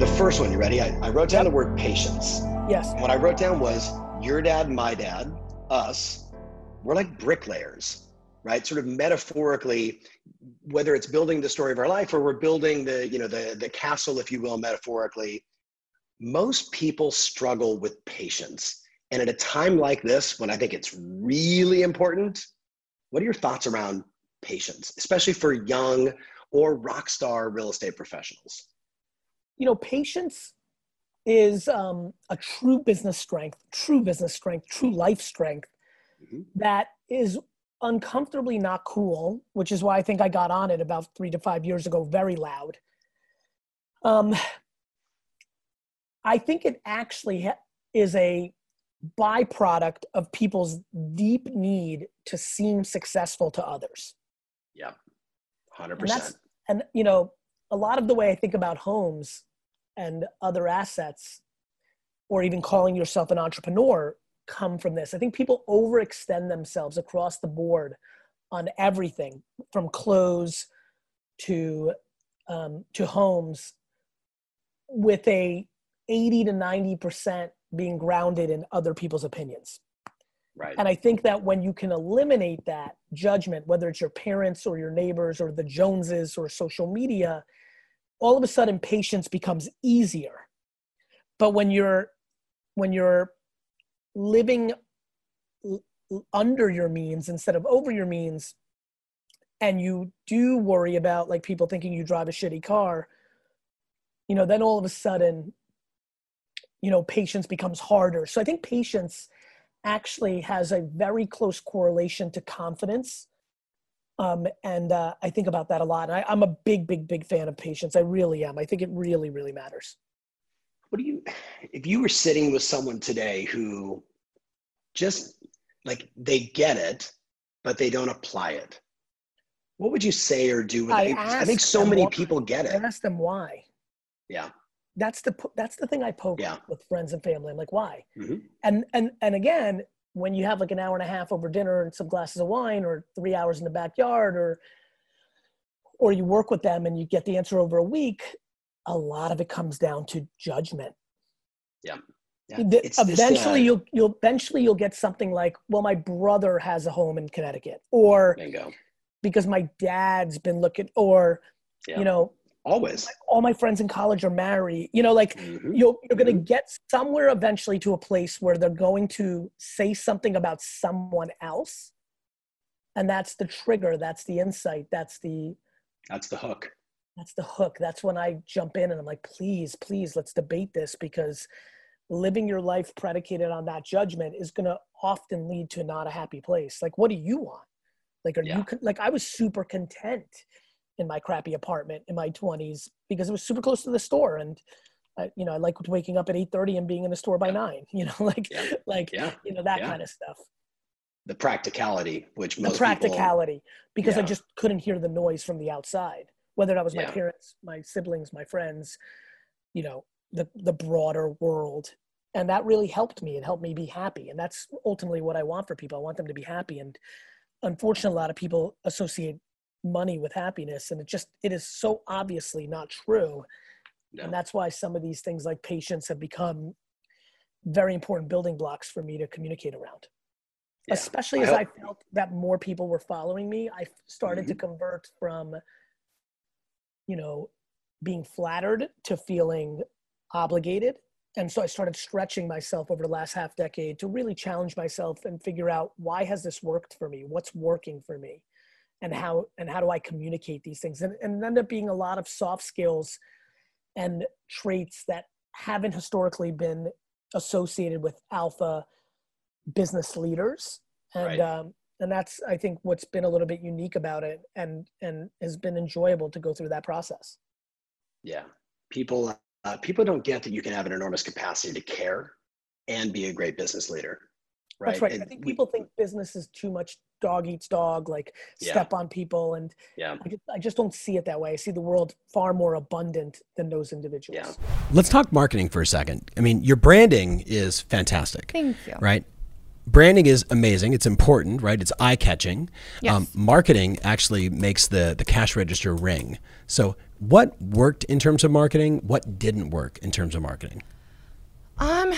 the first one, you ready? I, I wrote down the word patience. Yes. what I wrote down was your dad, my dad, us, we're like bricklayers, right? Sort of metaphorically, whether it's building the story of our life or we're building the, you know, the, the castle, if you will, metaphorically, most people struggle with patience. And at a time like this, when I think it's really important, what are your thoughts around patience, especially for young or rock star real estate professionals? You know, patience is um, a true business strength, true business strength, true life strength mm-hmm. that is uncomfortably not cool, which is why I think I got on it about three to five years ago, very loud. Um, I think it actually ha- is a byproduct of people's deep need to seem successful to others. Yeah, 100%. And, that's, and you know, a lot of the way I think about homes and other assets or even calling yourself an entrepreneur come from this. I think people overextend themselves across the board on everything from clothes to um, to homes with a 80 to 90 percent being grounded in other people's opinions right and i think that when you can eliminate that judgment whether it's your parents or your neighbors or the joneses or social media all of a sudden patience becomes easier. But when you're when you're living under your means instead of over your means and you do worry about like people thinking you drive a shitty car you know then all of a sudden you know patience becomes harder. So i think patience actually has a very close correlation to confidence um, and uh, I think about that a lot. And I, I'm a big, big, big fan of patience. I really am. I think it really, really matters. What do you, if you were sitting with someone today who just like they get it, but they don't apply it, what would you say or do? I, I think so many why. people get it. I ask them why. Yeah. That's the that's the thing I poke yeah. with friends and family. I'm like, why? Mm-hmm. And and and again, when you have like an hour and a half over dinner and some glasses of wine or three hours in the backyard or or you work with them and you get the answer over a week a lot of it comes down to judgment yeah, yeah. eventually this, uh, you'll you'll eventually you'll get something like well my brother has a home in connecticut or bingo. because my dad's been looking or yeah. you know always. All my friends in college are married. You know like mm-hmm. you're, you're going to mm-hmm. get somewhere eventually to a place where they're going to say something about someone else. And that's the trigger that's the insight that's the that's the hook. That's the hook. That's when i jump in and i'm like please please let's debate this because living your life predicated on that judgment is going to often lead to not a happy place. Like what do you want? Like are yeah. you like i was super content in my crappy apartment in my 20s because it was super close to the store. And I, you know i liked waking up at 8.30 and being in the store by 9 you know like yeah. like yeah. you know that yeah. kind of stuff. The practicality which the practicality people, because i just couldn't hear the noise from the outside whether that was my parents my siblings my friends you know the the broader world. And that really helped me. And helped me be happy. And that's ultimately what i want for people. I want them to be happy. And unfortunately a lot of people associate money with happiness and it just it is so obviously not true no. and that's why some of these things like patience have become very important building blocks for me to communicate around yeah. especially I as hope. i felt that more people were following me i started mm-hmm. to convert from you know being flattered to feeling obligated and so i started stretching myself over the last half decade to really challenge myself and figure out why has this worked for me what's working for me and how and how do I communicate these things and, and end up being a lot of soft skills and traits that haven't historically been associated with alpha business leaders and right. um, and that's I think what's been a little bit unique about it and and has been enjoyable to go through that process. Yeah, people uh, people don't get that you can have an enormous capacity to care and be a great business leader. Right? That's right. And I think people think business is too much dog eats dog, like Yeah. step on people. And Yeah. I just, I just don't see it that way. I see the world far more abundant than those individuals. Yeah. Let's talk marketing for a second. I mean, your branding is fantastic. Thank you. Right? Branding is amazing. It's important, right? It's eye catching. Yes. marketing actually makes the, the cash register ring. So, what worked in terms of marketing? What didn't work in terms of marketing? Um,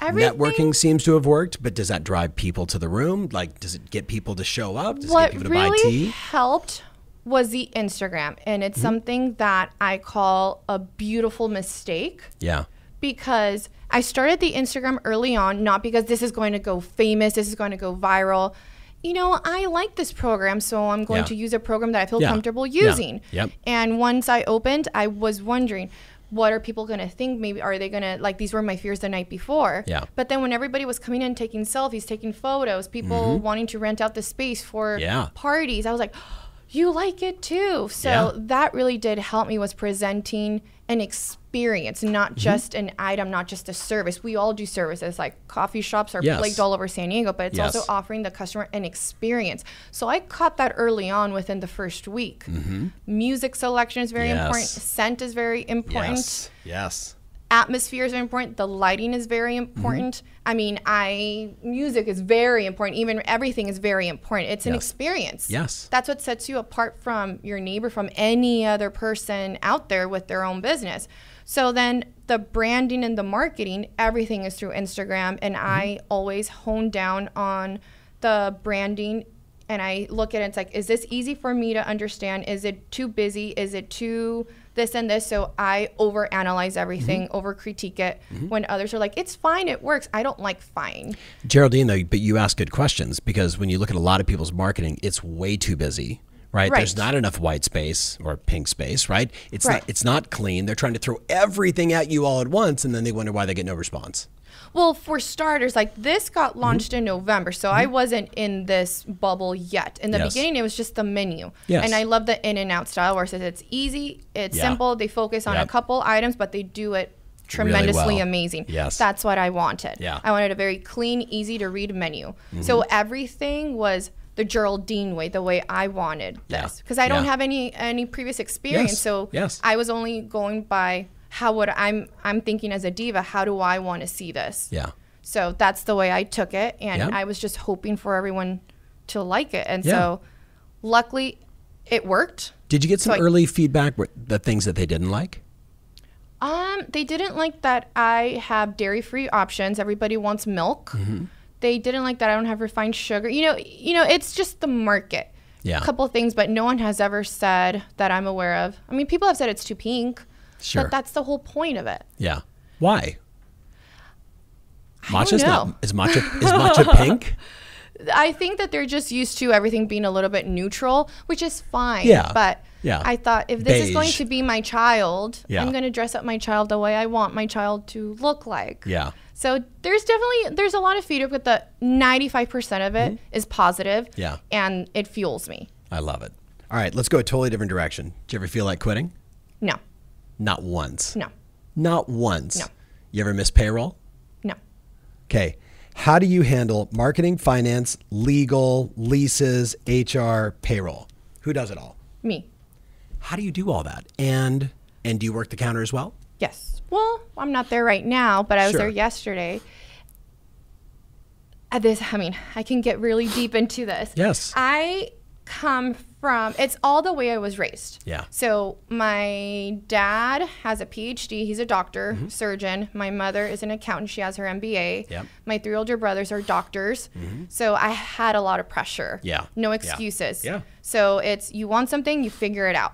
everything. Networking seems to have worked, but does that drive people to the room? Like, does it get people to show up? Does what it get people to buy really tea? helped was the Instagram, and it's Mm-hmm. something that I call a beautiful mistake Yeah. because I started the Instagram early on, not because this is going to go famous, this is going to go viral. You know, I like this program, so I'm going Yeah. to use a program that I feel Yeah. comfortable Yeah. using. Yep. And once I opened, I was wondering, what are people going to think? Maybe are they going to like these were my fears the night before. Yeah. But then when everybody was coming in taking selfies, taking photos, people wanting to rent out the space for Mm-hmm. Yeah. parties, I was like, you like it too. So Yeah. that really did help me was presenting an experience, not Mm-hmm. just an item, not just a service. We all do services like coffee shops are Yes. plagued all over San Diego, but it's also offering the customer an experience. So I caught that early on within the first week. Music selection is very important. Mm-hmm. Scent is very important Yes. Yes. atmosphere is important the lighting is very Mm-hmm. important i mean i music is very important even everything is very important it's an experience Yes. that's what sets you apart from your neighbor from any other person out there with their own business so then the branding and the marketing everything is through instagram and mm-hmm. i always hone down on the branding and I look at it, and it's like, is this easy for me to understand? Is it too busy? Is it too this and this? So I over analyze everything, mm-hmm. over critique it mm-hmm. when others are like, it's fine, it works. I don't like fine. Geraldine, though, but you ask good questions because when you look at a lot of people's marketing, it's way too busy. Right? There's not enough white space or pink space, right? It's Right. not it's not clean. They're trying to throw everything at you all at once and then they wonder why they get no response. Well, for starters, like this got Mm-hmm. launched in November, so I wasn't in this bubble yet. In the Yes. beginning, it was just the menu. Yes. And I love the In-N-Out style where it says it's easy, it's Yeah. simple, they focus on Yep. a couple items, but they do it tremendously well. amazing. Yes. That's what I wanted. Yeah. I wanted a very clean, easy to read menu. So everything was the Geraldine way, the way I wanted this. Because I don't Yeah. have any any previous experience. Yes. So Yes. I was only going by how would I'm I'm thinking as a diva, how do I want to see this? Yeah. So that's the way I took it. And Yeah. I was just hoping for everyone to like it. And so luckily it worked. Did you get some So I- early feedback where- the things that they didn't like? Um, they didn't like that I have dairy free options. Everybody wants milk. Mm-hmm. They didn't like that I don't have refined sugar. You know, you know, it's just the market. Yeah. A couple things, but no one has ever said that I'm aware of. I mean, people have said it's too pink. Sure. But that's the whole point of it. Yeah. Why? Matcha's not is matcha is matcha pink? I think that they're just used to everything being a little bit neutral, which is fine. Yeah. But Yeah. I thought if this is going to be my child, Yeah. I'm going to dress up my child the way I want my child to look like. Yeah. So there's definitely there's a lot of feedback, but the 95% of it mm-hmm. is positive. Yeah. And it fuels me. I love it. All right, let's go a totally different direction. Do you ever feel like quitting? No. Not once. No. Not once. No. You ever miss payroll? No. Okay. How do you handle marketing, finance, legal, leases, HR, payroll? Who does it all? Me. How do you do all that? And and do you work the counter as well? Yes. Well, I'm not there right now, but I was Sure. there yesterday. Uh, This, I mean, I can get really deep into this. Yes. I come from, it's all the way I was raised. Yeah. So my dad has a PhD. He's a doctor, surgeon. My mother is an accountant. She has her MBA. Yep. My three older brothers are doctors. Mm -hmm. So I had a lot of pressure. Yeah. No Yeah. excuses. Yeah. So it's you want something, you figure it out.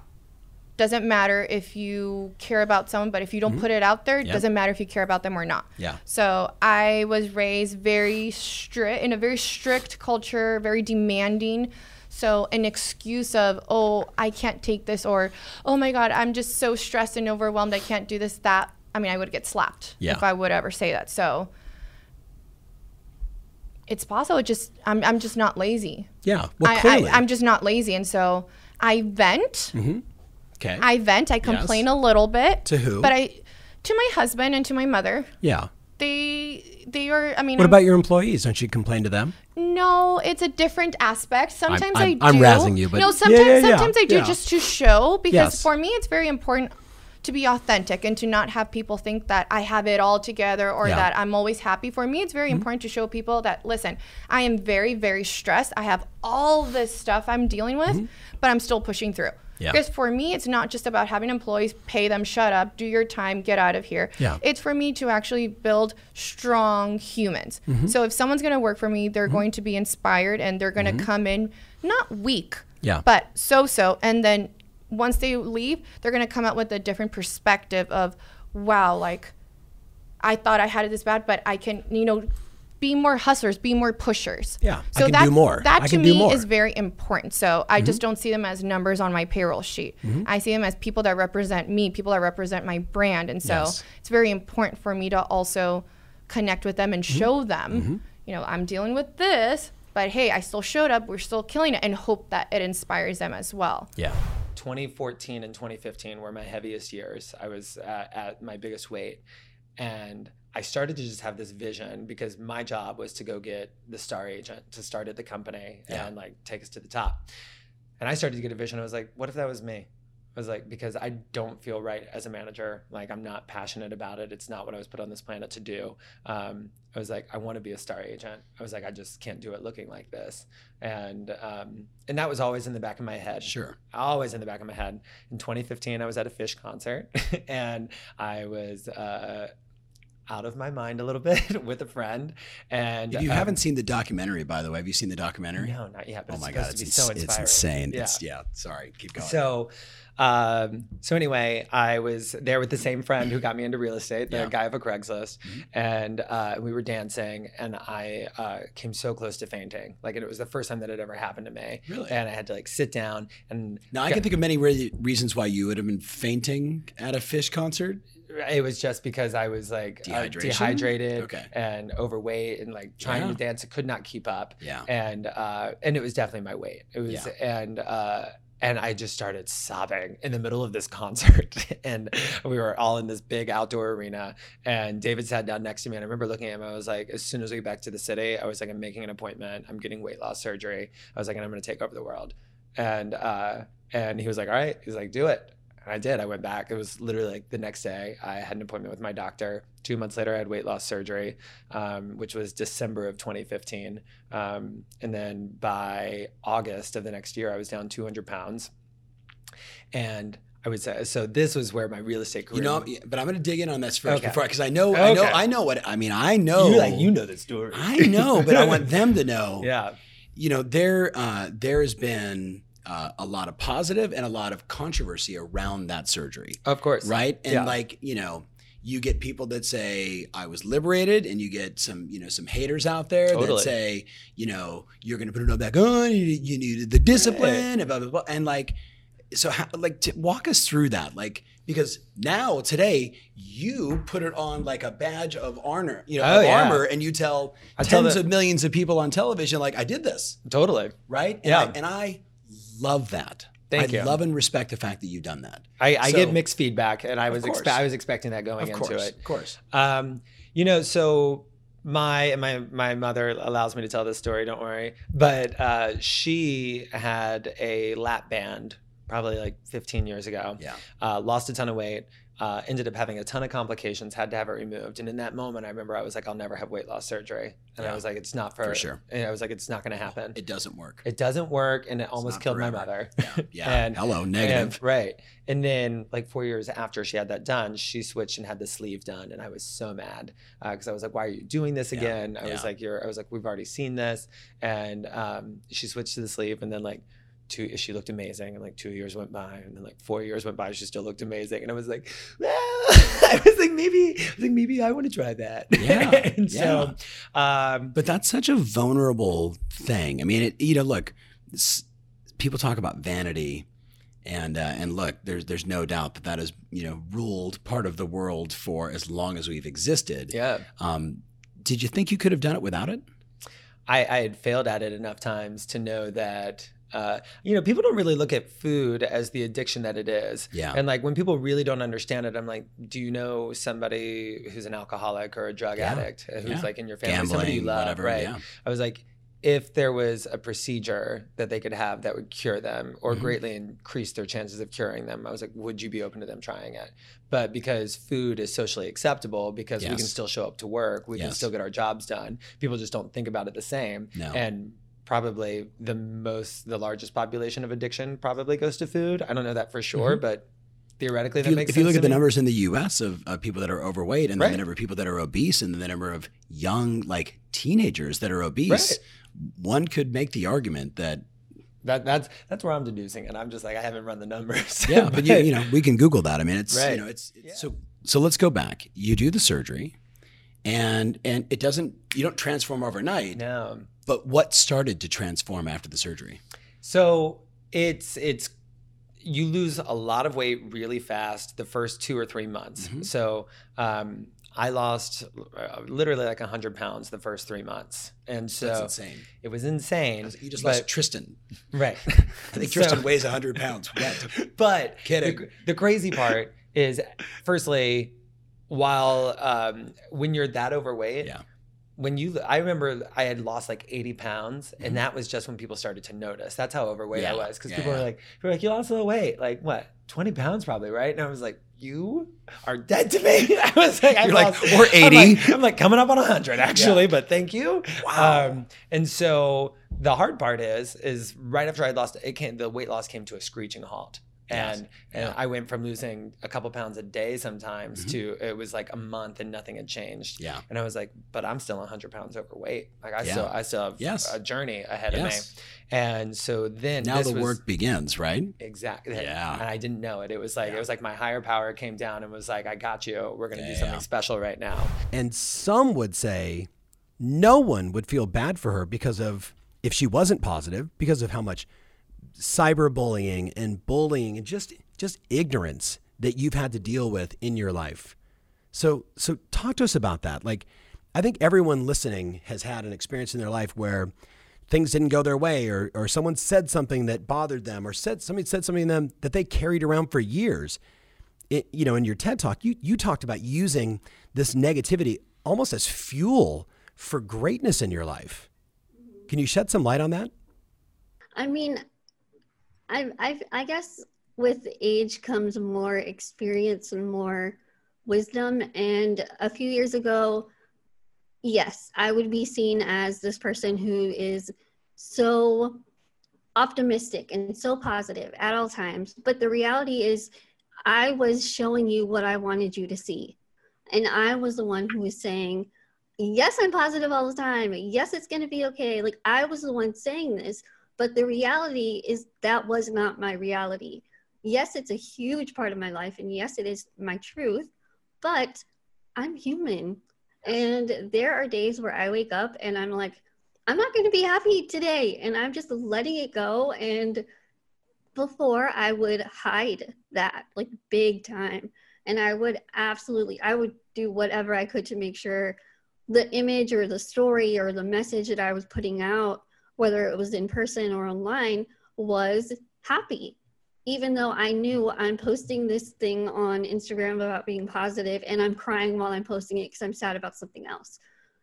Doesn't matter if you care about someone, but if you don't put it out there, it Mm-hmm. Doesn't matter if you care about them or not. Yeah. So I was raised very strict in a very strict culture, very demanding. So an excuse of, oh, I can't take this, or oh my God, I'm just so stressed and overwhelmed, I can't do this, that. I mean, I would get slapped Yeah. if I would ever say that. So it's possible. It just I'm I'm just not lazy. Yeah. Well, I, I'm just not lazy, and so I vent. Mm-hmm. Okay. I vent. I complain a little bit. To who? But I, to my husband and to my mother. yeah. They they are. I mean, What I'm- about your employees? Don't you complain to them? No, it's a different aspect. Sometimes I'm- I do. I'm razzing you, but- no. Sometimes, yeah, yeah, sometimes I do yeah. just to show because Yes. for me it's very important to be authentic and to not have people think that I have it all together or Yeah. Mm-hmm. that I'm always happy. For me, it's very important to show people that listen, I am very very stressed. I have all this stuff I'm dealing with, but I'm still pushing through. Mm-hmm. Yeah. Because for me, it's not just about having employees pay them, shut up, do your time, get out of here. Yeah. It's for me to actually build strong humans. Mm-hmm. So if someone's going to work for me, they're going to be inspired and they're going to come in not weak, Yeah. but so so. And then once they leave, they're going to come out with a different perspective of, wow, like I thought I had it this bad, but I can, you know, be more hustlers, be more pushers. Yeah, I So can do that, more. That I to can do me more. Mm-hmm. is very important. So I just don't see them as numbers on my payroll sheet. I see them as people that represent me, people that represent my brand. And so Yes. it's very important for me to also connect with them and Mm-hmm. show them, you know, I'm dealing with this, but hey, I still showed up. We're still killing it and hope that it inspires them as well. Yeah. 2014 and 2015 were my heaviest years. I was uh, at my biggest weight. And I started to just have this vision because my job was to go get the star agent to start at the company Yeah. and like take us to the top. And I started to get a vision. I was like, what if that was me? I was like, because I don't feel right as a manager. Like, I'm not passionate about it. It's not what I was put on this planet to do. Um, I was like, I want to be a star agent. I was like, I just can't do it looking like this. And um, and that was always in the back of my head. Sure. Always in the back of my head. In 2015, I was at a Phish concert and I was uh, out of my mind a little bit with a friend. And If you um, haven't seen the documentary, by the way, have you seen the documentary? no, not yet. Oh my god, it's, so ins- it's insane. Yeah. It's yeah. Sorry, keep going. So, um, so anyway, I was there with the same friend who got me into real estate, the Yeah. guy of a Craigslist, and uh, we were dancing, and I uh, came so close to fainting. Like, it was the first time that had ever happened to me. Really? And I had to like sit down and. now I can think of many re- reasons why you would have been fainting at a Phish concert. It was just because I was like uh, dehydrated Okay. and overweight and like trying Yeah. to dance. I could not keep up. Yeah. And uh, and it was definitely my weight. It was Yeah. and uh, and I just started sobbing in the middle of this concert. and we were all in this big outdoor arena. And David sat down next to me. And I remember looking at him. I was like, as soon as we get back to the city, I was like, I'm making an appointment. I'm getting weight loss surgery. I was like, and I'm going to take over the world. And uh, and he was like, all right. He's like, do it. And I did. I went back. It was literally like the next day. I had an appointment with my doctor. Two months later, I had weight loss surgery, um, which was December of 2015. Um, and then by August of the next year, I was down 200 pounds. And I would say so. This was where my real estate career. You know, but I'm going to dig in on this first Okay. before because I know, I know, I know what I mean. I know, you like you know the story. I know, but I want them to know. yeah. you know there uh, there has been uh, a lot of positive and a lot of controversy around that surgery Of course. right and Yeah. like you know you get people that say i was liberated and you get some you know some haters out there that say you know you're gonna put it all back on you, you needed the discipline and blah blah blah and like so how, like to walk us through that like because now today you put it on like a badge of honor you know Oh, of yeah. armor and you tell I tell tens the- of millions of people on television like i did this Totally. right? And Yeah. I, and I love that. Thank I you. love and respect the fact that you've done that. I, I So- get mixed feedback, and I was expe- I was expecting that going Of into it. of course. Um, you know, so my my my mother allows me to tell this story. Don't worry. But uh, she had a lap band probably like 15 years ago. Yeah. Uh, lost a ton of weight. Uh, ended up having a ton of complications. Had to have it removed. And in that moment, I remember I was like, I'll never have weight loss surgery. And Yeah. I was like, it's not for, For sure. And I was like, it's not going to happen. It doesn't work. It doesn't work, and it almost not killed my mother. Yeah. and Hello, negative. and- right. And then, like four years after she had that done, she switched and had the sleeve done, and I was so mad because I was like, "Why are you doing this Yeah, again?" I was like, "You're." I was like, "We've already seen this," and um, she switched to the sleeve, and then like. Two, she looked amazing, and like two years went by, and then like four years went by, she still looked amazing, and I was like, well, I was like, maybe, I was like, maybe I want to try that. Yeah, and so, um, but that's such a vulnerable thing. I mean, it, you know, look, people talk about vanity, and uh, and look, there's there's no doubt that that has you know ruled part of the world for as long as we've existed. yeah, Um, did you think you could have done it without it? I, I had failed at it enough times to know that uh, you know, people don't really look at food as the addiction that it is. Yeah. And like when people really don't understand it, I'm like, do you know somebody who's an alcoholic or a drug Yeah. addict who's Yeah. like in your family, somebody you love, whatever, right? yeah. I was like, if there was a procedure that they could have that would cure them or Mhm. greatly increase their chances of curing them, I was like, would you be open to them trying it? But because food is socially acceptable, because we can still show up to work, we can still get our jobs done. People just don't think about it the same. No. And probably the most, the largest population of addiction probably goes to food. I don't know that for sure, mm-hmm. but theoretically, if that you, makes if you look at the me. numbers in the U.S. of, of people that are overweight, and then Right. the number of people that are obese, and then the number of young like teenagers that are obese, Right. one could make the argument that That, that's that's where I'm deducing and I'm just like I haven't run the numbers. yeah, but you, you know we can Google that. I mean, it's right. you know it's, it's so so. Let's go back. You do the surgery, and and it doesn't you don't transform overnight. no. But what started to transform after the surgery? So it's it's you lose a lot of weight really fast the first two or three months. Mhm. So um, I lost uh, literally like hundred pounds the first three months, and so That's insane. it was insane. You just but- lost Tristan. right. I think So- Tristan weighs 100 pounds. But Kidding. The, the crazy part is, firstly, while um, when you're that overweight, Yeah. When you, I remember I had lost like 80 pounds, and that was just when people started to notice. That's how overweight I was because Yeah, people yeah. were like, people were like, you lost a little weight, like what, 20 pounds probably, right? And I was like. You are dead to me. I was like, I You're like, lost, "Or I'm 80." like, I'm like coming up on 100 actually, but thank you. Wow. Um, and so the hard part is, is right after I lost, it came, the weight loss came to a screeching halt. Yes. And, and Yeah. I went from losing a couple pounds a day sometimes Mhm. to it was like a month and nothing had changed. Yeah. And I was like, but I'm still 100 pounds overweight. Like I Yeah. still, I still have Yes. a journey ahead Yes. of me. And so then Now the was, work begins, right? Exactly. Yeah. And I didn't know it. It was like Yeah. it was like my higher power came down and was like, I got you. We're gonna Yeah, do something special right now. And some would say no one would feel bad for her because of, if she wasn't positive, because of how much cyberbullying and bullying and just just ignorance that you've had to deal with in your life. So so talk to us about that. Like I think everyone listening has had an experience in their life where things didn't go their way or or someone said something that bothered them or said somebody said something to them that they carried around for years it, you know, in your TED talk, you you talked about using this negativity almost as fuel for greatness in your life. Can you shed some light on that? I mean, I, I, I guess with age comes more experience and more wisdom. And a few years ago, yes, I would be seen as this person who is so optimistic and so positive at all times. But the reality is, I was showing you what I wanted you to see. And I was the one who was saying, Yes, I'm positive all the time. Yes, it's going to be okay. Like, I was the one saying this. But the reality is that was not my reality. Yes, it's a huge part of my life, and yes, it is my truth, but I'm human. And there are days where I wake up and I'm like, I'm not going to be happy today. And I'm just letting it go. And before I would hide that like big time. And I would absolutely, I would do whatever I could to make sure the image or the story or the message that I was putting out whether it was in person or online, was happy. Even though I knew I'm posting this thing on Instagram about being positive and I'm crying while I'm posting it because I'm sad about something else.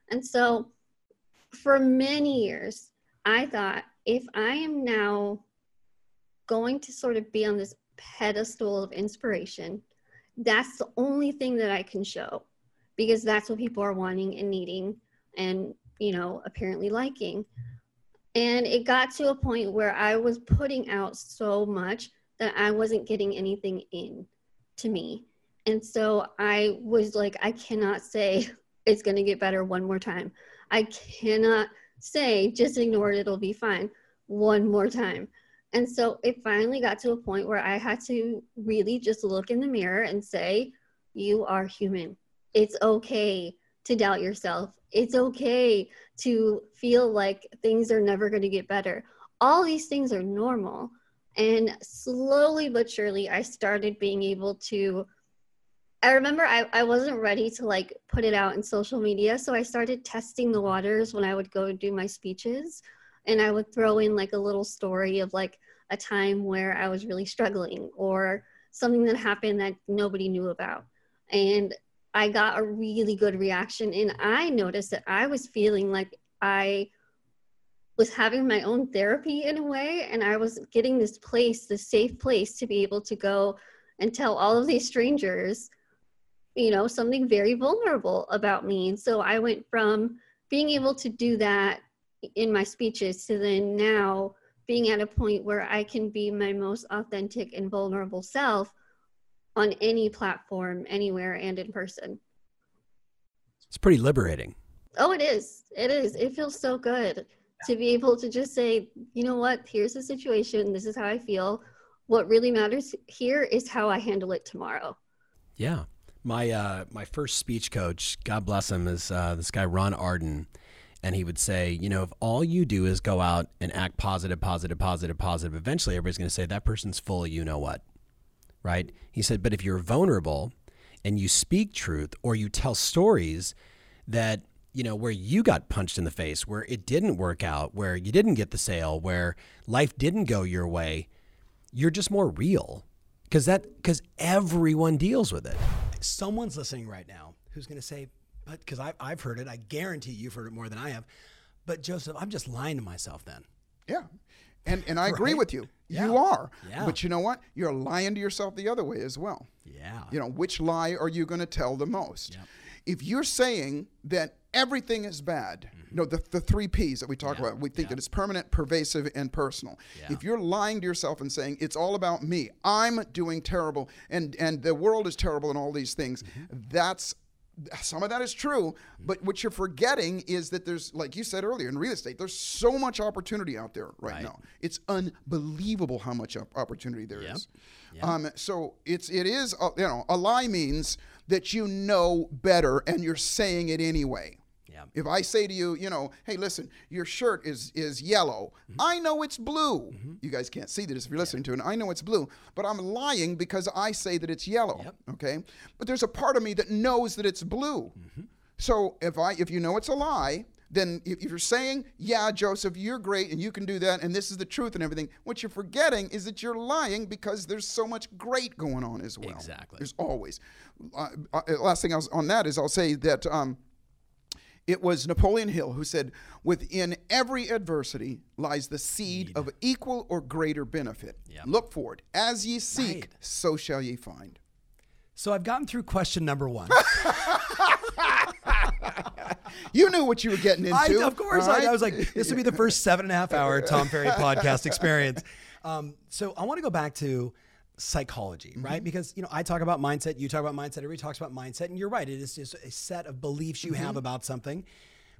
And so for many years, I thought if I am now going to sort of be on this pedestal of inspiration, that's the only thing that I can show because that's what people are wanting and needing and, you know, apparently liking. And it got to a point where I was putting out so much that I wasn't getting anything in to me. And so I was like, I cannot say it's going to get better one more time. I cannot say just ignore it, it'll be fine one more time. And so it finally got to a point where I had to really just look in the mirror and say, You are human. It's okay to doubt yourself. It's okay to feel like things are never going to get better. All these things are normal. And slowly but surely, I started being able to. I remember I, I wasn't ready to like put it out in social media. So I started testing the waters when I would go do my speeches and I would throw in like a little story of like a time where I was really struggling or something that happened that nobody knew about. And I got a really good reaction. And I noticed that I was feeling like I was having my own therapy in a way. And I was getting this place, this safe place to be able to go and tell all of these strangers, you know, something very vulnerable about me. And so I went from being able to do that in my speeches to then now being at a point where I can be my most authentic and vulnerable self on any platform, anywhere, and in person. It's pretty liberating. Oh, it is. It is. It feels so good to be able to just say, you know what, here's the situation. This is how I feel. What really matters here is how I handle it tomorrow. Yeah. My uh, my first speech coach, God bless him, is uh, this guy Ron Arden and he would say, you know, if all you do is go out and act positive, positive, positive, positive, eventually everybody's going to say that person's full of you know what, right? He said, but if you're vulnerable and you speak truth or you tell stories that you know where you got punched in the face, where it didn't work out, where you didn't get the sale, where life didn't go your way, you're just more real because that because everyone deals with it. Someone's listening right now who's going to say, but because I've, I've heard it, I guarantee you've heard it more than I have. But Joseph, I'm just lying to myself then. Yeah. And, and I right? agree with you. Yeah. You are. Yeah. But you know what? You're lying to yourself the other way as well. Yeah. You know, which lie are you going to tell the most? Yep. If you're saying that everything is bad, mm-hmm. you know, the, the three P's that we talk yeah. about, we think yeah. that it's permanent, pervasive, and personal. If you're lying to yourself and saying it's all about me, I'm doing terrible, and, and the world is terrible, and all these things, mm-hmm. that's some of that is true, but what you're forgetting is that there's, like you said earlier, in real estate, there's so much opportunity out there right, right. now. It's unbelievable how much opportunity there yep. is. Yep. Um, so it's it is uh, you know a lie means that you know better and you're saying it anyway. If I say to you, you know, hey, listen, your shirt is is yellow. Mm-hmm. I know it's blue. Mm-hmm. You guys can't see this if you're listening yeah. to it. I know it's blue, but I'm lying because I say that it's yellow. Yep. Okay, but there's a part of me that knows that it's blue. Mm-hmm. So if I if you know it's a lie, then if you're saying, yeah, Joseph, you're great and you can do that and this is the truth and everything, what you're forgetting is that you're lying because there's so much great going on as well. Exactly. There's always. Uh, uh, last thing I was, on that is I'll say that um, it was Napoleon Hill who said, Within every adversity lies the seed of equal or greater benefit. Yep. Look for it. As ye seek, right. so shall ye find. So I've gotten through question number one. you knew what you were getting into. I, of course. Right? I, I, was like, this would be the first seven and a half hour Tom Ferry podcast experience. Um, so I want to go back to psychology, mm-hmm. right? Because you know, I talk about mindset, you talk about mindset, everybody talks about mindset, and you're right. It is just a set of beliefs you mm-hmm. have about something.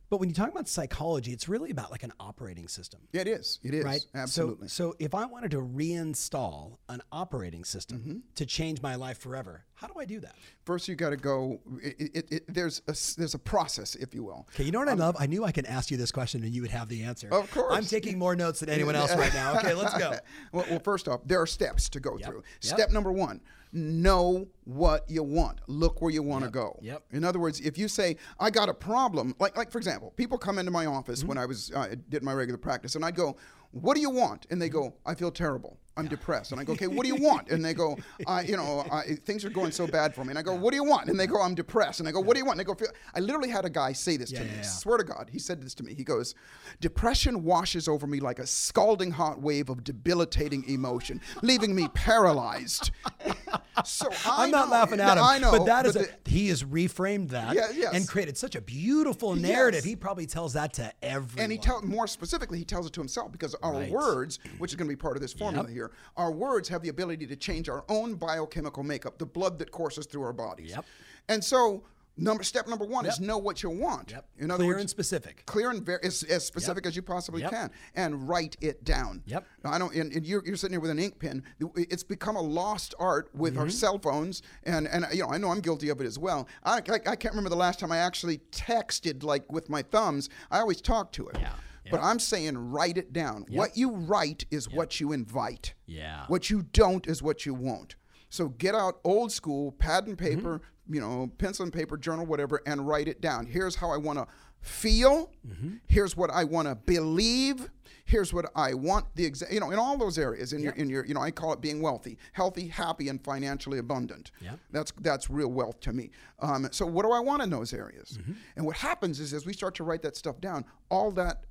But when you talk about psychology, it's really about like an operating system. Yeah, it is. It is. Right? Absolutely. So, so if I wanted to reinstall an operating system mm-hmm. to change my life forever, how do I do that? First, you got to go. It, it, it, there's a there's a process, if you will. Okay, you know what um, I love? I knew I could ask you this question and you would have the answer. Of course. I'm taking more notes than anyone else right now. Okay, let's go. well, well, first off, there are steps to go yep. through. Yep. Step number one know what you want. Look where you want to yep. go. Yep. In other words, if you say, I got a problem, like, like for example, people come into my office mm-hmm. when I was uh, did my regular practice, and I'd go, what do you want? And they go, I feel terrible. I'm depressed. And I go, okay, what do you want? And they go, I, you know, I, things are going so bad for me. And I go, what do you want? And they go, I'm depressed. And I go, what do you want? And they go, I literally had a guy say this yeah, to me. Yeah, Swear to God, he said this to me. He goes, depression washes over me like a scalding hot wave of debilitating emotion, leaving me paralyzed. so I am not laughing at him. I know, but that is but a, the, he has reframed that yeah, yes. and created such a beautiful narrative. Yes. He probably tells that to everyone. And he tells more specifically, he tells it to himself because our right. words, which is going to be part of this formula yep. here, our words have the ability to change our own biochemical makeup, the blood that courses through our bodies. Yep. And so Number step number one yep. is know what you want. Yep. In other clear words, and specific. Clear and very as, as specific yep. as you possibly yep. can, and write it down. Yep. I don't. And, and you're, you're, sitting here with an ink pen. It's become a lost art with mm-hmm. our cell phones, and and you know I know I'm guilty of it as well. I, I, I can't remember the last time I actually texted like with my thumbs. I always talk to it. Yeah. But I'm saying write it down. Yep. What you write is yep. what you invite. Yeah. What you don't is what you won't. So get out old school pad and paper, mm-hmm. you know, pencil and paper, journal, whatever, and write it down. Here's how I want to feel. Mm-hmm. Here's what I want to believe. Here's what I want. The exa- you know, in all those areas, in your in your, you know, I call it being wealthy, healthy, happy, and financially abundant. Yeah. That's that's real wealth to me. Um, so what do I want in those areas? Mm-hmm. And what happens is, as we start to write that stuff down, all that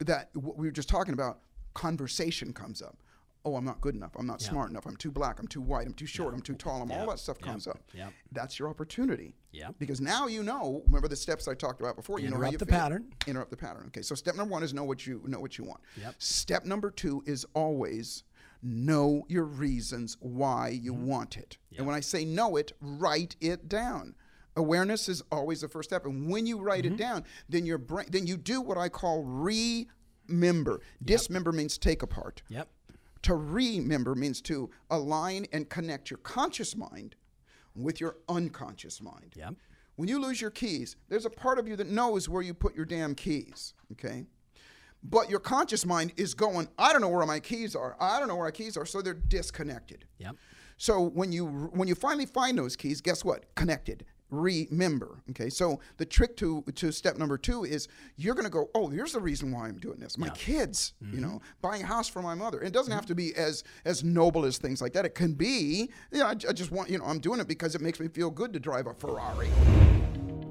that what we were just talking about, conversation comes up oh, I'm not good enough. I'm not smart enough. I'm too black. I'm too white. I'm too short. I'm too tall. I'm, all that stuff comes up. Yeah. That's your opportunity. Yeah. Because now you know. Remember the steps I talked about before. You Interrupt know how you the feel. pattern. Interrupt the pattern. Okay. So step number one is know what you know what you want. Yep. Step number two is always know your reasons why you mm-hmm. want it. Yep. And when I say know it, write it down awareness is always the first step and when you write mm-hmm. it down then your brain then you do what i call remember yep. dismember means take apart yep to remember means to align and connect your conscious mind with your unconscious mind. Yep. When you lose your keys, there's a part of you that knows where you put your damn keys, okay? But your conscious mind is going, I don't know where my keys are. I don't know where my keys are, so they're disconnected. Yep. So when you when you finally find those keys, guess what? Connected remember. Okay, so the trick to to step number two is you're going to go. Oh, here's the reason why I'm doing this. My yeah. kids, mm-hmm. you know, buying a house for my mother. It doesn't mm-hmm. have to be as as noble as things like that. It can be. Yeah, I, I just want you know I'm doing it because it makes me feel good to drive a Ferrari.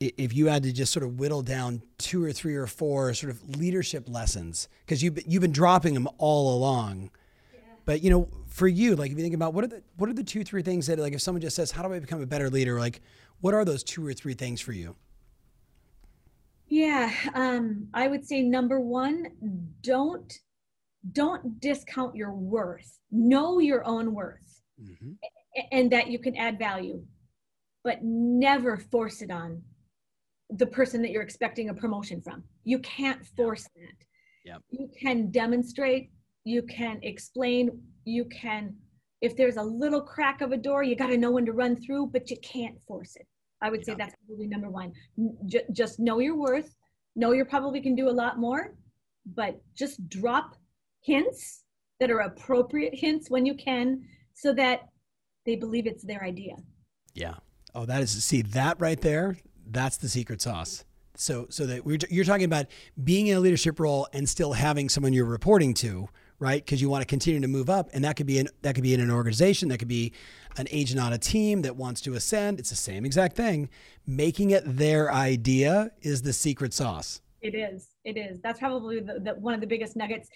if you had to just sort of whittle down two or three or four sort of leadership lessons because you've you've been dropping them all along. Yeah. but you know for you like if you think about what are the what are the two three things that like if someone just says how do i become a better leader? like what are those two or three things for you? Yeah um, i would say number one don't don't discount your worth. Know your own worth. Mm-hmm. and that you can add value but never force it on the person that you're expecting a promotion from. You can't force yeah. that. Yeah. You can demonstrate, you can explain, you can if there's a little crack of a door, you got to know when to run through, but you can't force it. I would yeah. say that's probably number one. J- just know your worth. Know you probably can do a lot more, but just drop hints that are appropriate hints when you can so that they believe it's their idea. Yeah. Oh, that is, see, that right there, that's the secret sauce. So, so that we're, you're talking about being in a leadership role and still having someone you're reporting to, right? Because you want to continue to move up, and that could be in that could be in an organization, that could be an agent on a team that wants to ascend. It's the same exact thing. Making it their idea is the secret sauce. It is. It is. That's probably the, the, one of the biggest nuggets.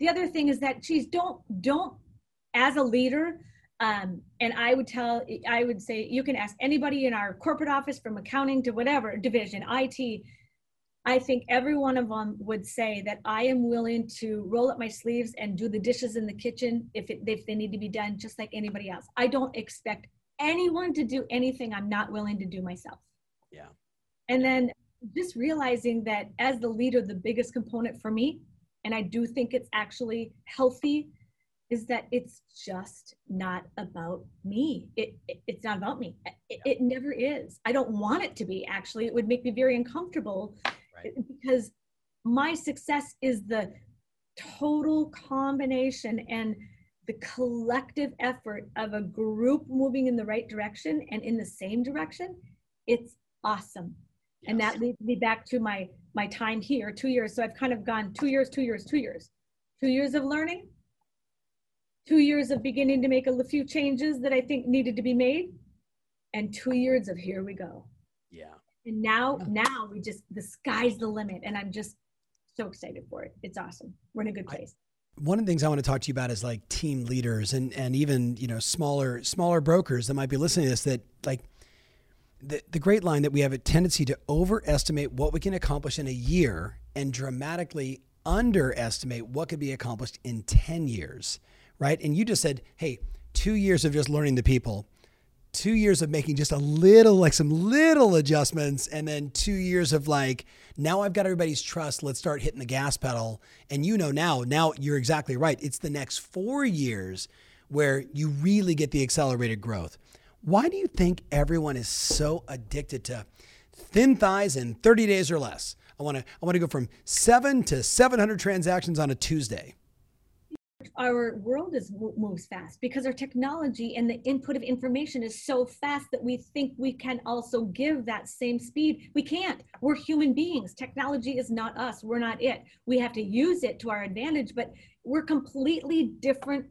The other thing is that, geez, don't don't as a leader um, and I would tell, I would say, you can ask anybody in our corporate office from accounting to whatever division, IT. I think every one of them would say that I am willing to roll up my sleeves and do the dishes in the kitchen if, it, if they need to be done, just like anybody else. I don't expect anyone to do anything I'm not willing to do myself. Yeah. And then just realizing that as the leader, the biggest component for me, and I do think it's actually healthy is that it's just not about me. It, it it's not about me. It, it, never is. I don't want it to be. Actually, it would make me very uncomfortable right. because my success is the total combination and the collective effort of a group moving in the right direction and in the same direction. It's awesome. Yes. And that leads me back to my my time here, two years. So I've kind of gone two years, two years, two years, two years of learning, two years of beginning to make a few changes that I think needed to be made, and two years of here we go. Yeah. And now, now we just the sky's the limit, and I'm just so excited for it. It's awesome. We're in a good place. I, one of the things I want to talk to you about is like team leaders and and even you know smaller smaller brokers that might be listening to this that like the, the great line that we have a tendency to overestimate what we can accomplish in a year and dramatically underestimate what could be accomplished in 10 years right? And you just said, hey, two years of just learning the people, two years of making just a little, like some little adjustments, and then two years of like, now I've got everybody's trust. Let's start hitting the gas pedal. And you know now, now you're exactly right. It's the next four years where you really get the accelerated growth. Why do you think everyone is so addicted to thin thighs in 30 days or less? I want to I want to go from 7 to 700 transactions on a Tuesday our world is moves fast because our technology and the input of information is so fast that we think we can also give that same speed. We can't. We're human beings. Technology is not us. We're not it. We have to use it to our advantage but we're completely different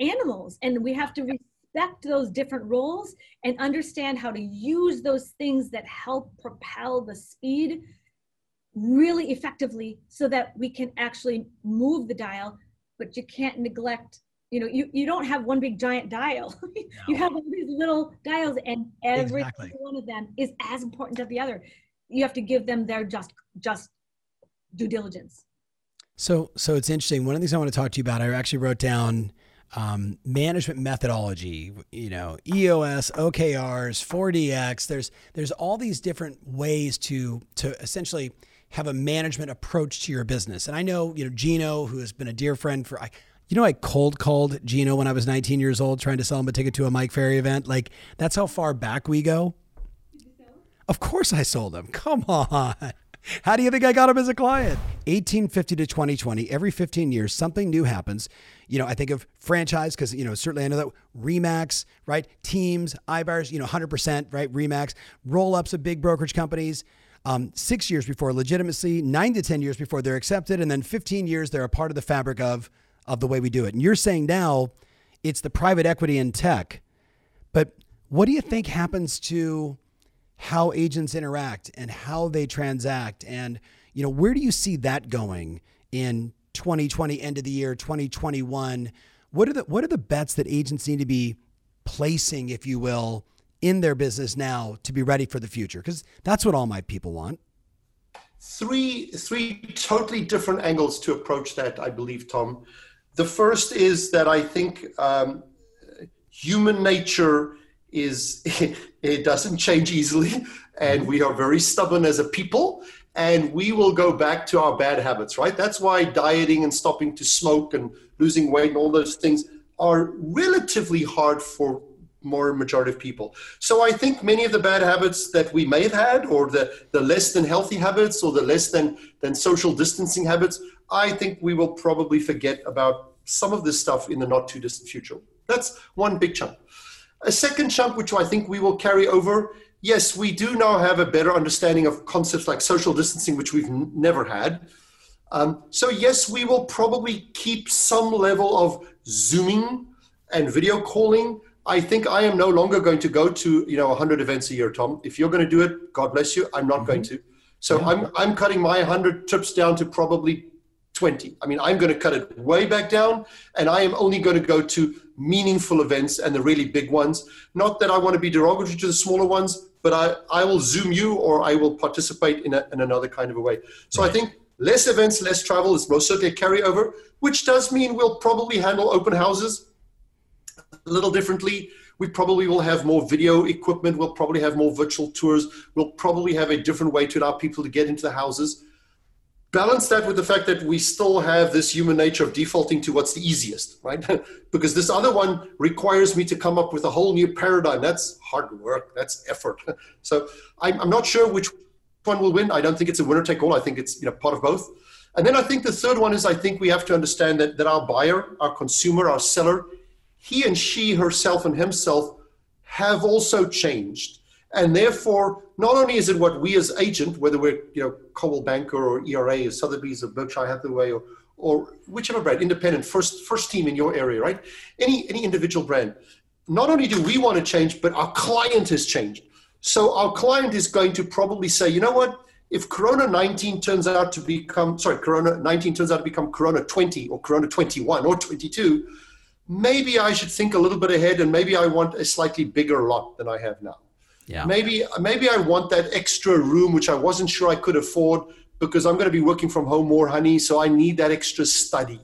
animals and we have to respect those different roles and understand how to use those things that help propel the speed really effectively so that we can actually move the dial but you can't neglect you know you, you don't have one big giant dial. No. you have all these little dials and every exactly. one of them is as important as the other. You have to give them their just just due diligence. So so it's interesting. One of the things i want to talk to you about i actually wrote down um, management methodology you know eos okrs 4dx there's there's all these different ways to to essentially have a management approach to your business. And I know, you know, Gino, who has been a dear friend for, I, you know, I cold called Gino when I was 19 years old trying to sell him a ticket to a Mike Ferry event. Like, that's how far back we go. Of course I sold him. Come on. How do you think I got him as a client? 1850 to 2020, every 15 years, something new happens. You know, I think of franchise because, you know, certainly I know that Remax, right? Teams, iBuyers, you know, 100%, right? Remax, roll ups of big brokerage companies um, six years before legitimacy, nine to 10 years before they're accepted, and then 15 years they're a part of the fabric of, of the way we do it. And you're saying now it's the private equity in tech. But what do you think happens to how agents interact and how they transact? And, you know, where do you see that going in 2020, end of the year, 2021? What are the, what are the bets that agents need to be placing, if you will, in their business now to be ready for the future? Because that's what all my people want. Three, three totally different angles to approach that, I believe, Tom. The first is that I think um, human nature is it doesn't change easily, and we are very stubborn as a people, and we will go back to our bad habits. Right? That's why dieting and stopping to smoke and losing weight and all those things are relatively hard for more majority of people. So I think many of the bad habits that we may have had, or the, the less than healthy habits, or the less than, than social distancing habits, I think we will probably forget about some of this stuff in the not too distant future. That's one big chunk. A second chunk, which I think we will carry over, yes, we do now have a better understanding of concepts like social distancing, which we've n- never had. Um, so, yes, we will probably keep some level of Zooming and video calling I think I am no longer going to go to you know 100 events a year, Tom. If you're going to do it, God bless you. I'm not mm-hmm. going to. So yeah. I'm I'm cutting my 100 trips down to probably 20. I mean, I'm going to cut it way back down, and I am only going to go to meaningful events and the really big ones. Not that I want to be derogatory to the smaller ones, but I, I will Zoom you or I will participate in, a, in another kind of a way. So right. I think less events, less travel is most certainly a carryover, which does mean we'll probably handle open houses little differently. We probably will have more video equipment. We'll probably have more virtual tours. We'll probably have a different way to allow people to get into the houses. Balance that with the fact that we still have this human nature of defaulting to what's the easiest, right? because this other one requires me to come up with a whole new paradigm. That's hard work. That's effort. so I'm, I'm not sure which one will win. I don't think it's a winner take all. I think it's you know part of both. And then I think the third one is I think we have to understand that, that our buyer, our consumer, our seller he and she, herself and himself, have also changed. And therefore, not only is it what we as agent, whether we're you know Coldwell Banker or ERA or Sotheby's or Berkshire Hathaway or or whichever brand, independent, first first team in your area, right? Any any individual brand. Not only do we want to change, but our client has changed. So our client is going to probably say, you know what? If Corona 19 turns out to become sorry, Corona 19 turns out to become Corona 20 or Corona 21 or 22, maybe I should think a little bit ahead and maybe I want a slightly bigger lot than I have now. Yeah. Maybe maybe I want that extra room which I wasn't sure I could afford because I'm going to be working from home more, honey. So I need that extra study.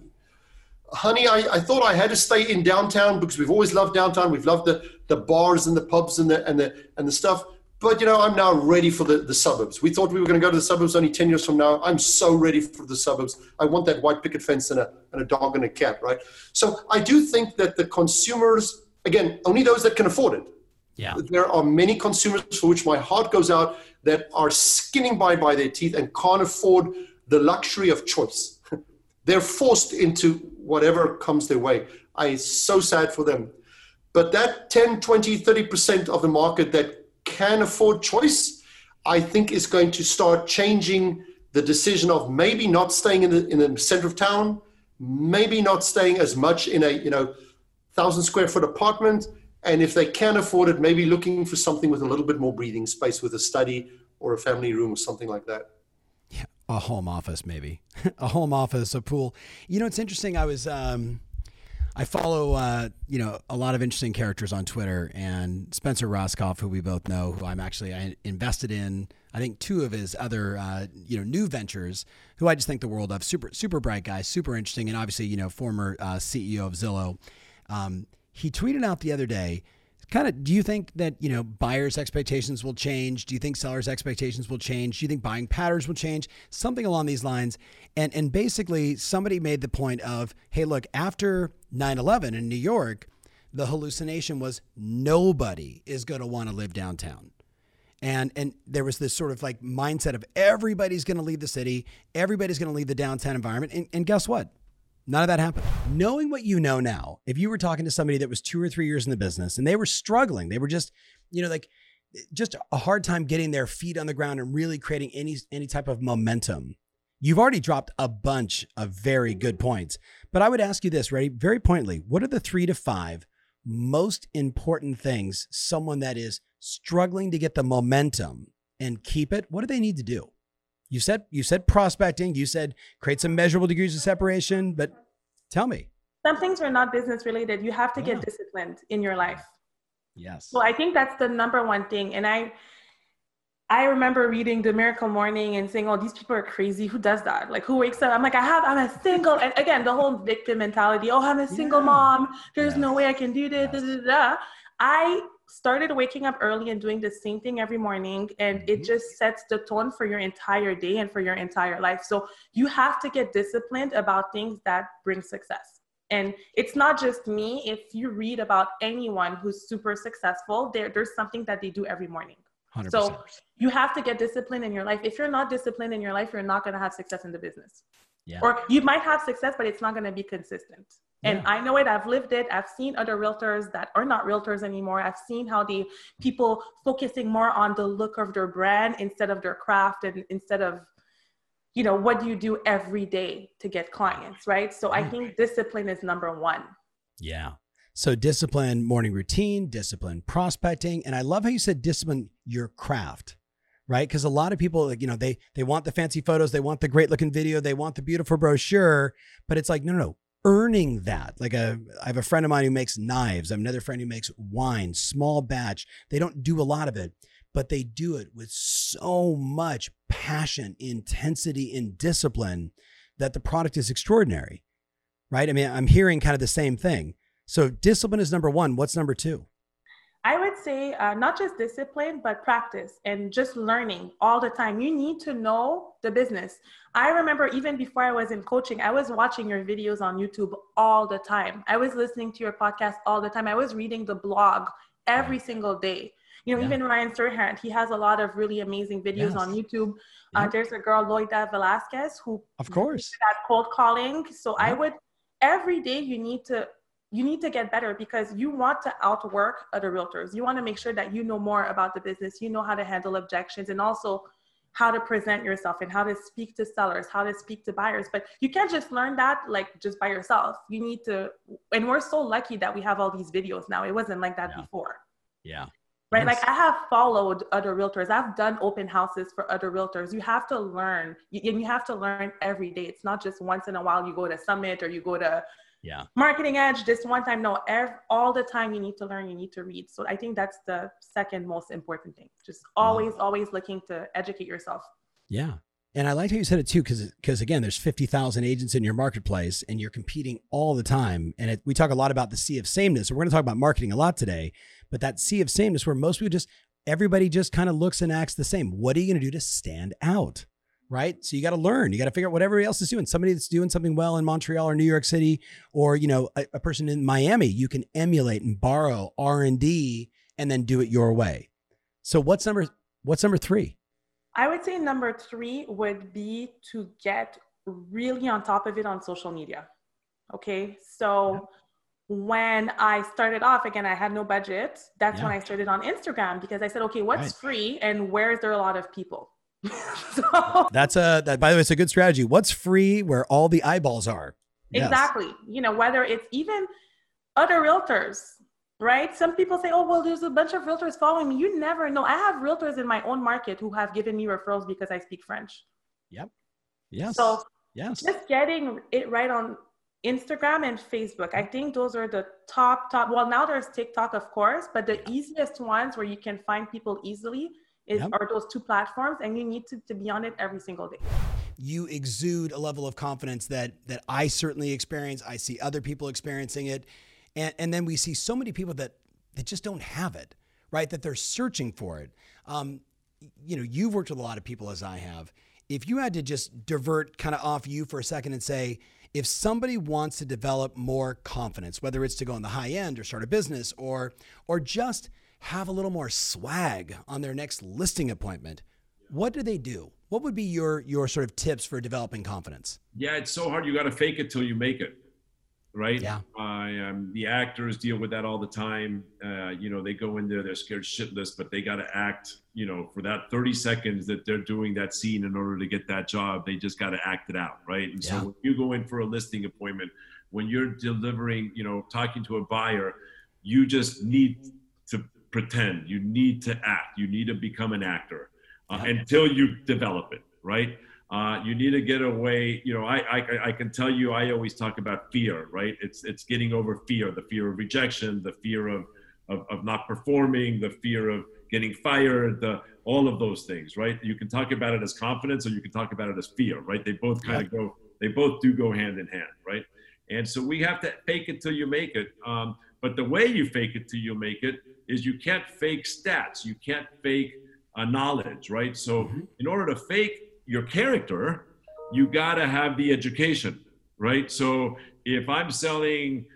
honey, I, I thought I had to stay in downtown because we've always loved downtown. We've loved the, the bars and the pubs and the, and the, and the stuff. But, you know, I'm now ready for the, the suburbs. We thought we were going to go to the suburbs only 10 years from now. I'm so ready for the suburbs. I want that white picket fence and a, and a dog and a cat, right? So I do think that the consumers, again, only those that can afford it. Yeah. There are many consumers for which my heart goes out that are skinning by by their teeth and can't afford the luxury of choice. They're forced into whatever comes their way. I so sad for them. But that 10, 20, 30% of the market that can afford choice, I think is going to start changing the decision of maybe not staying in the, in the center of town, maybe not staying as much in a, you know, thousand square foot apartment. And if they can afford it, maybe looking for something with a little bit more breathing space with a study or a family room or something like that. Yeah, a home office, maybe a home office, a pool. You know, it's interesting. I was, um, I follow, uh, you know, a lot of interesting characters on Twitter, and Spencer Rascoff, who we both know, who I'm actually I invested in. I think two of his other, uh, you know, new ventures, who I just think the world of. Super, super bright guy, super interesting, and obviously, you know, former uh, CEO of Zillow. Um, he tweeted out the other day kind of do you think that you know buyers expectations will change? Do you think sellers expectations will change? Do you think buying patterns will change? Something along these lines. And and basically somebody made the point of hey look after 9/11 in New York the hallucination was nobody is going to want to live downtown. And and there was this sort of like mindset of everybody's going to leave the city everybody's going to leave the downtown environment. And, and guess what None of that happened. Knowing what you know now, if you were talking to somebody that was two or three years in the business and they were struggling, they were just, you know, like just a hard time getting their feet on the ground and really creating any any type of momentum. You've already dropped a bunch of very good points. But I would ask you this, ready? Very pointedly, what are the three to five most important things someone that is struggling to get the momentum and keep it, what do they need to do? You said you said prospecting, you said create some measurable degrees of separation, but tell me. Some things are not business related. You have to get disciplined in your life. Yes. Well, I think that's the number one thing. And I I remember reading The Miracle Morning and saying, "Oh, these people are crazy. Who does that? Like, who wakes up? I'm like, I have. I'm a single." And again, the whole victim mentality. Oh, I'm a single yeah. mom. There's yes. no way I can do this. Yes. Da, da, da. I started waking up early and doing the same thing every morning and mm-hmm. it just sets the tone for your entire day and for your entire life. So you have to get disciplined about things that bring success. And it's not just me. If you read about anyone who's super successful there, there's something that they do every morning. 100%. so you have to get disciplined in your life. If you're not disciplined in your life you're not going to have success in the business yeah. or you might have success but it's not going to be consistent and yeah. I know it, I've lived it. I've seen other realtors that are not realtors anymore. I've seen how the people focusing more on the look of their brand instead of their craft and instead of, you know, what do you do every day to get clients, right? So I think discipline is number one. Yeah. So discipline morning routine, discipline prospecting. And I love how you said discipline your craft right because a lot of people you know they they want the fancy photos they want the great looking video they want the beautiful brochure but it's like no no no earning that. Like a, I have a friend of mine who makes knives. I have another friend who makes wine, small batch. They don't do a lot of it, but they do it with so much passion, intensity, and discipline that the product is extraordinary. Right? I mean, I'm hearing kind of the same thing. So discipline is number one. What's number two? I would say uh, not just discipline, but practice and just learning all the time. You need to know the business. I remember even before I was in coaching, I was watching your videos on YouTube all the time. I was listening to your podcast all the time. I was reading the blog every single day. You know, yeah. even Ryan Serhant, he has a lot of really amazing videos yes. on YouTube. Uh, there's a girl, Loida Velasquez, who of course that cold calling. So I would every day you need to you need to get better because you want to outwork other realtors. You want to make sure that you know more about the business, you know how to handle objections, and also how to present yourself and how to speak to sellers, how to speak to buyers. But you can't just learn that like just by yourself. You need to, and we're so lucky that we have all these videos now. It wasn't like that yeah. before. Yeah. Right. Yes. Like I have followed other realtors. I've done open houses for other realtors. You have to learn and you have to learn every day. It's not just once in a while you go to summit or you go to yeah marketing edge this one time no every, all the time you need to learn you need to read so i think that's the second most important thing just always wow. always looking to educate yourself yeah And I like how you said it too, because because again, there's fifty thousand agents in your marketplace, and you're competing all the time. And it, we talk a lot about the sea of sameness. We're going to talk about marketing a lot today, but that sea of sameness, where most people just everybody just kind of looks and acts the same. What are you going to do to stand out? Right. So you got to learn. You got to figure out what everybody else is doing. Somebody that's doing something well in Montreal or New York City, or you know, a, a person in Miami, you can emulate and borrow R and D, and then do it your way. So what's number what's number three? I would say number three would be to get really on top of it on social media. Okay. So yeah. when I started off, again, I had no budget. That's yeah. when I started on Instagram because I said, okay, what's right. free and where is there a lot of people? so, That's a, that, by the way, it's a good strategy. What's free where all the eyeballs are? Exactly. Yes. You know, whether it's even other realtors, right? Some people say, oh, well, there's a bunch of realtors following me. You never know. I have realtors in my own market who have given me referrals because I speak French. Yep. Yes. So yes. just getting it right on Instagram and Facebook. I think those are the top, top. Well, now there's TikTok, of course, but the easiest ones where you can find people easily is yep. are those two platforms, and you need to, to be on it every single day. You exude a level of confidence that that I certainly experience. I see other people experiencing it and, and then we see so many people that, that just don't have it, right? That they're searching for it. Um, you know, you've worked with a lot of people as I have. If you had to just divert kind of off you for a second and say, if somebody wants to develop more confidence, whether it's to go on the high end or start a business or or just have a little more swag on their next listing appointment, what do they do? What would be your your sort of tips for developing confidence? Yeah, it's so hard. You got to fake it till you make it right? Yeah. Uh, um, the actors deal with that all the time. Uh, you know, they go in there, they're scared shitless, but they got to act, you know, for that 30 seconds that they're doing that scene in order to get that job, they just got to act it out, right? And yeah. so when you go in for a listing appointment, when you're delivering, you know, talking to a buyer, you just need to pretend, you need to act, you need to become an actor uh, yeah. until you develop it, right? Uh, you need to get away. You know, I, I I can tell you, I always talk about fear, right? It's it's getting over fear, the fear of rejection, the fear of of, of not performing, the fear of getting fired, the all of those things, right? You can talk about it as confidence, or you can talk about it as fear, right? They both kind of go, they both do go hand in hand, right? And so we have to fake it till you make it. Um, but the way you fake it till you make it is you can't fake stats, you can't fake uh, knowledge, right? So mm-hmm. in order to fake your character, you got to have the education, right? So if I'm selling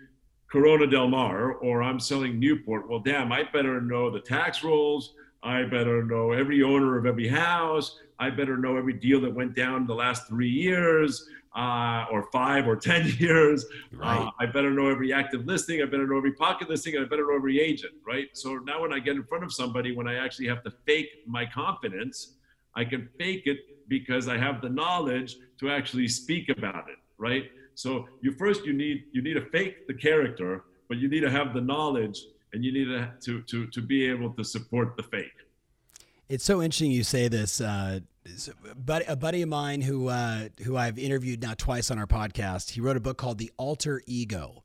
Corona Del Mar or I'm selling Newport, well, damn, I better know the tax rules. I better know every owner of every house. I better know every deal that went down the last three years uh, or five or 10 years. Right. Uh, I better know every active listing. I better know every pocket listing. And I better know every agent, right? So now when I get in front of somebody, when I actually have to fake my confidence, I can fake it because I have the knowledge to actually speak about it, right? So you first you need you need to fake the character, but you need to have the knowledge and you need to to to, to be able to support the fake. It's so interesting you say this. Uh, but a buddy of mine who uh, who I've interviewed now twice on our podcast, he wrote a book called The Alter Ego,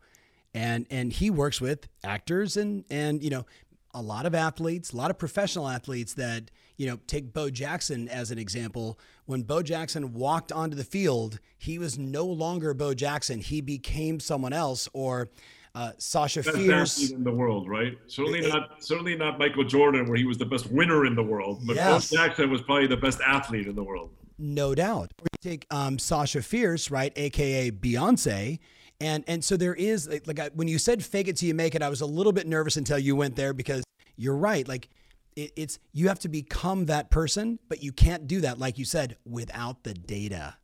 and and he works with actors and and you know a lot of athletes, a lot of professional athletes that you know, take Bo Jackson as an example. When Bo Jackson walked onto the field, he was no longer Bo Jackson. He became someone else. Or uh, Sasha best Fierce in the world, right? Certainly it, not, certainly not Michael Jordan, where he was the best winner in the world. But yes. Jackson was probably the best athlete in the world. No doubt. Or you take um, Sasha Fierce, right, aka Beyonce. And, and so there is like, like I, when you said fake it till you make it, I was a little bit nervous until you went there because you're right. Like it, it's you have to become that person, but you can't do that, like you said, without the data.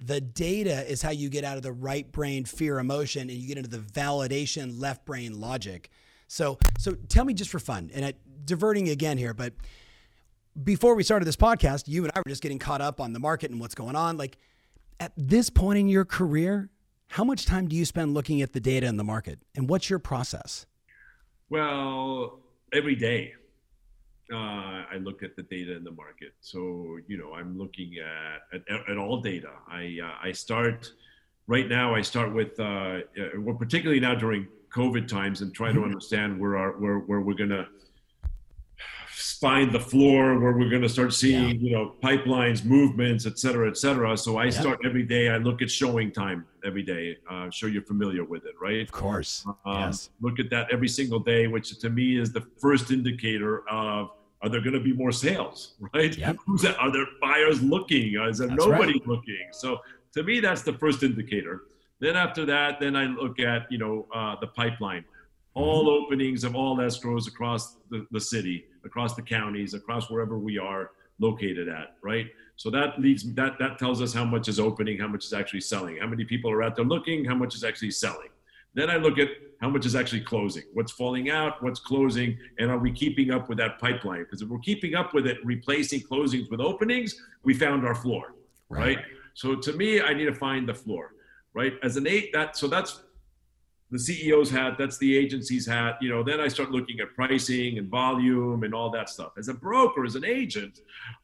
The data is how you get out of the right brain fear emotion and you get into the validation left brain logic. So, so tell me just for fun, and I, diverting again here, but before we started this podcast, you and I were just getting caught up on the market and what's going on. Like at this point in your career, how much time do you spend looking at the data in the market, and what's your process? Well, every day uh, I look at the data in the market. So you know, I'm looking at at, at all data. I uh, I start right now. I start with uh, uh well, particularly now during COVID times, and try to mm-hmm. understand where our where where we're gonna find the floor where we're going to start seeing, yeah. you know, pipelines, movements, et cetera, et cetera. So I yeah. start every day. I look at showing time every day. Uh, sure you're familiar with it, right? Of course. Um, yes. Look at that every single day, which to me is the first indicator of are there going to be more sales, right? Yep. Are there buyers looking? Is there that's nobody right. looking? So to me, that's the first indicator. Then after that, then I look at you know uh, the pipeline, all mm-hmm. openings of all escrows across the, the city, across the counties, across wherever we are located at, right? So that leads that that tells us how much is opening, how much is actually selling, how many people are out there looking, how much is actually selling. Then I look at how much is actually closing, what's falling out, what's closing, and are we keeping up with that pipeline? Because if we're keeping up with it, replacing closings with openings, we found our floor, right? right? So to me, I need to find the floor, right? As an eight, that so that's the CEO's hat, that's the agency's hat. You know, then I start looking at pricing and volume and all that stuff. As a broker, as an agent,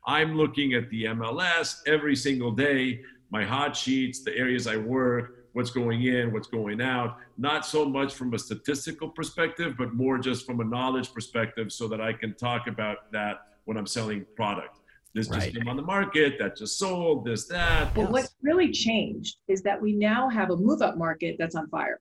I'm looking at the MLS every single day, my hot sheets, the areas I work, what's going in, what's going out, not so much from a statistical perspective, but more just from a knowledge perspective so that I can talk about that when I'm selling product. This right. just came on the market, that just sold, this, that. But what's really changed is that we now have a move up market that's on fire.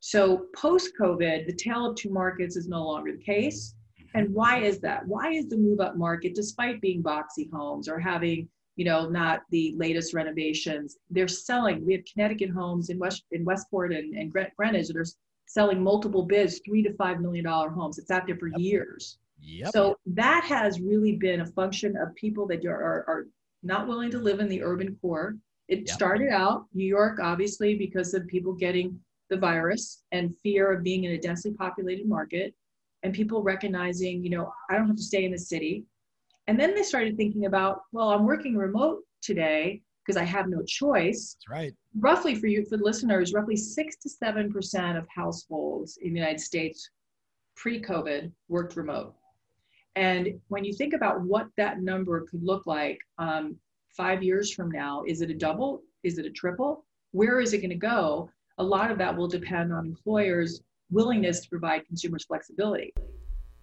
So post COVID, the tale of two markets is no longer the case. And why is that? Why is the move up market, despite being boxy homes or having, you know, not the latest renovations, they're selling. We have Connecticut homes in West in Westport and, and Greenwich that are selling multiple bids, three to five million dollar homes. It's out there for yep. years. Yep. So that has really been a function of people that are, are not willing to live in the urban core. It yep. started out New York, obviously, because of people getting the virus and fear of being in a densely populated market and people recognizing, you know, I don't have to stay in the city. And then they started thinking about, well, I'm working remote today because I have no choice. That's right. Roughly for you, for the listeners, roughly six to seven percent of households in the United States pre-COVID worked remote. And when you think about what that number could look like um, five years from now, is it a double? Is it a triple? Where is it going to go? a lot of that will depend on employers' willingness to provide consumers flexibility.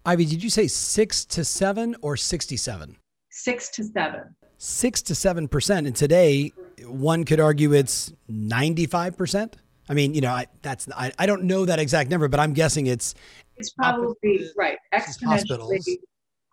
Ivy, did you say six to seven or 67? Six to seven. Six to seven percent. And today, one could argue it's 95%. I mean, you know, I, that's I, I don't know that exact number, but I'm guessing it's it's probably right exponentially.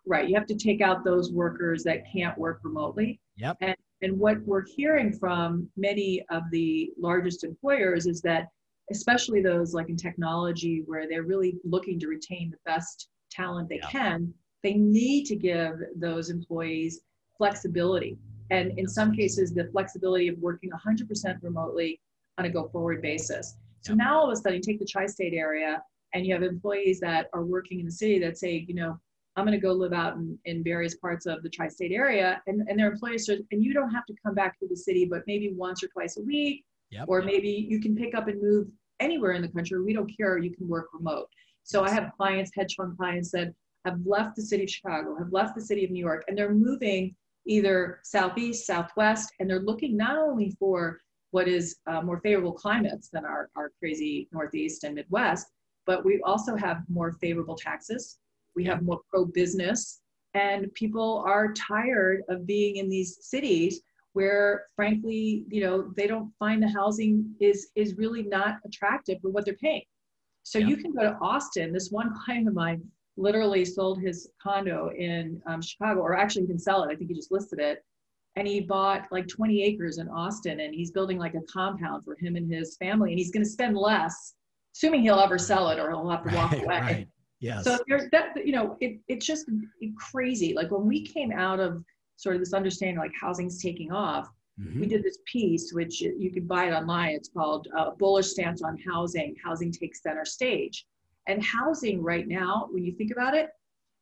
Right, you have to take out those workers that can't work remotely. Yep. And and what we're hearing from many of the largest employers is that, especially those like in technology, where they're really looking to retain the best talent they yeah. can, they need to give those employees flexibility. And in some cases, the flexibility of working 100% remotely on a go forward basis. So now all of a sudden, you take the tri state area and you have employees that are working in the city that say, you know, I'm going to go live out in, in various parts of the tri-state area, and, and their employers said, and you don't have to come back to the city, but maybe once or twice a week, yep. or maybe you can pick up and move anywhere in the country. We don't care. You can work remote. So I have clients, hedge fund clients that have left the city of Chicago, have left the city of New York, and they're moving either southeast, southwest, and they're looking not only for what is uh, more favorable climates than our, our crazy northeast and midwest, but we also have more favorable taxes. We have more pro business and people are tired of being in these cities where frankly you know they don't find the housing is is really not attractive for what they're paying so yeah. you can go to austin this one client of mine literally sold his condo in um, chicago or actually he can sell it i think he just listed it and he bought like 20 acres in austin and he's building like a compound for him and his family and he's going to spend less assuming he'll ever sell it or he'll have to walk right, away right. Yes. So there's that, you know, it, it's just crazy. Like when we came out of sort of this understanding like housing's taking off, mm-hmm. we did this piece, which you can buy it online. It's called uh, Bullish Stance on Housing, Housing Takes Center Stage. And housing right now, when you think about it,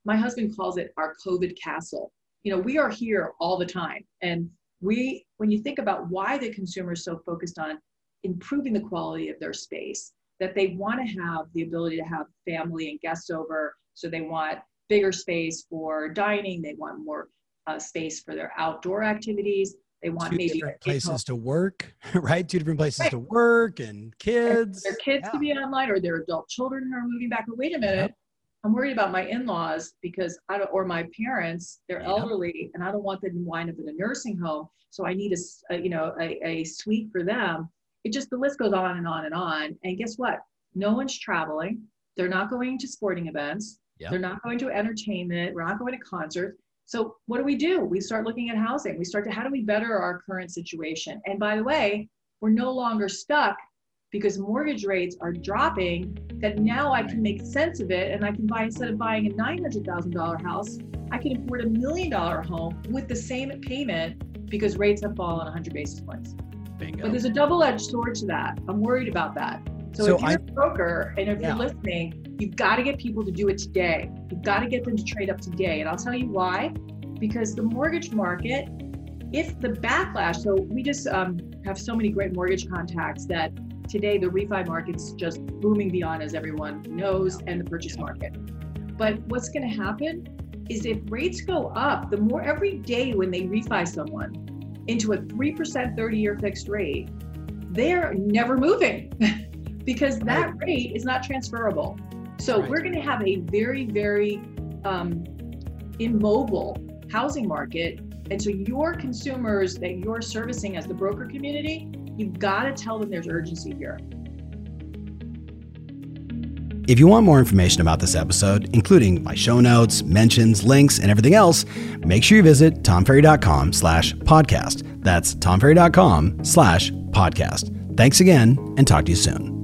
my husband calls it our COVID castle. You know, we are here all the time. And we, when you think about why the consumer is so focused on improving the quality of their space, that they want to have the ability to have family and guests over. So they want bigger space for dining. They want more uh, space for their outdoor activities. They want Two maybe different places to work, right? Two different places right. to work and kids. And their kids yeah. to be online or their adult children who are moving back. But wait a minute, I'm worried about my in-laws because I don't, or my parents, they're yeah. elderly, and I don't want them to wind up in a nursing home. So I need a, a you know, a, a suite for them. It just the list goes on and on and on. And guess what? No one's traveling. They're not going to sporting events. Yep. They're not going to entertainment. We're not going to concerts. So what do we do? We start looking at housing. We start to how do we better our current situation? And by the way, we're no longer stuck because mortgage rates are dropping that now I can make sense of it and I can buy instead of buying a $900,000 house, I can afford a million dollar home with the same payment because rates have fallen 100 basis points. Bingo. But there's a double-edged sword to that. I'm worried about that. So, so if you're I, a broker and if yeah. you're listening, you've got to get people to do it today. You've got to get them to trade up today. And I'll tell you why. Because the mortgage market, if the backlash, so we just um, have so many great mortgage contacts that today the refi market's just booming beyond as everyone knows and the purchase market. But what's going to happen is if rates go up, the more every day when they refi someone into a 3% 30 year fixed rate, they're never moving because that rate is not transferable. So right. we're going to have a very, very um, immobile housing market. And so your consumers that you're servicing as the broker community, you've got to tell them there's urgency here. If you want more information about this episode, including my show notes, mentions, links, and everything else, make sure you visit tomferry.com slash podcast. That's tomferry.com slash podcast. Thanks again and talk to you soon.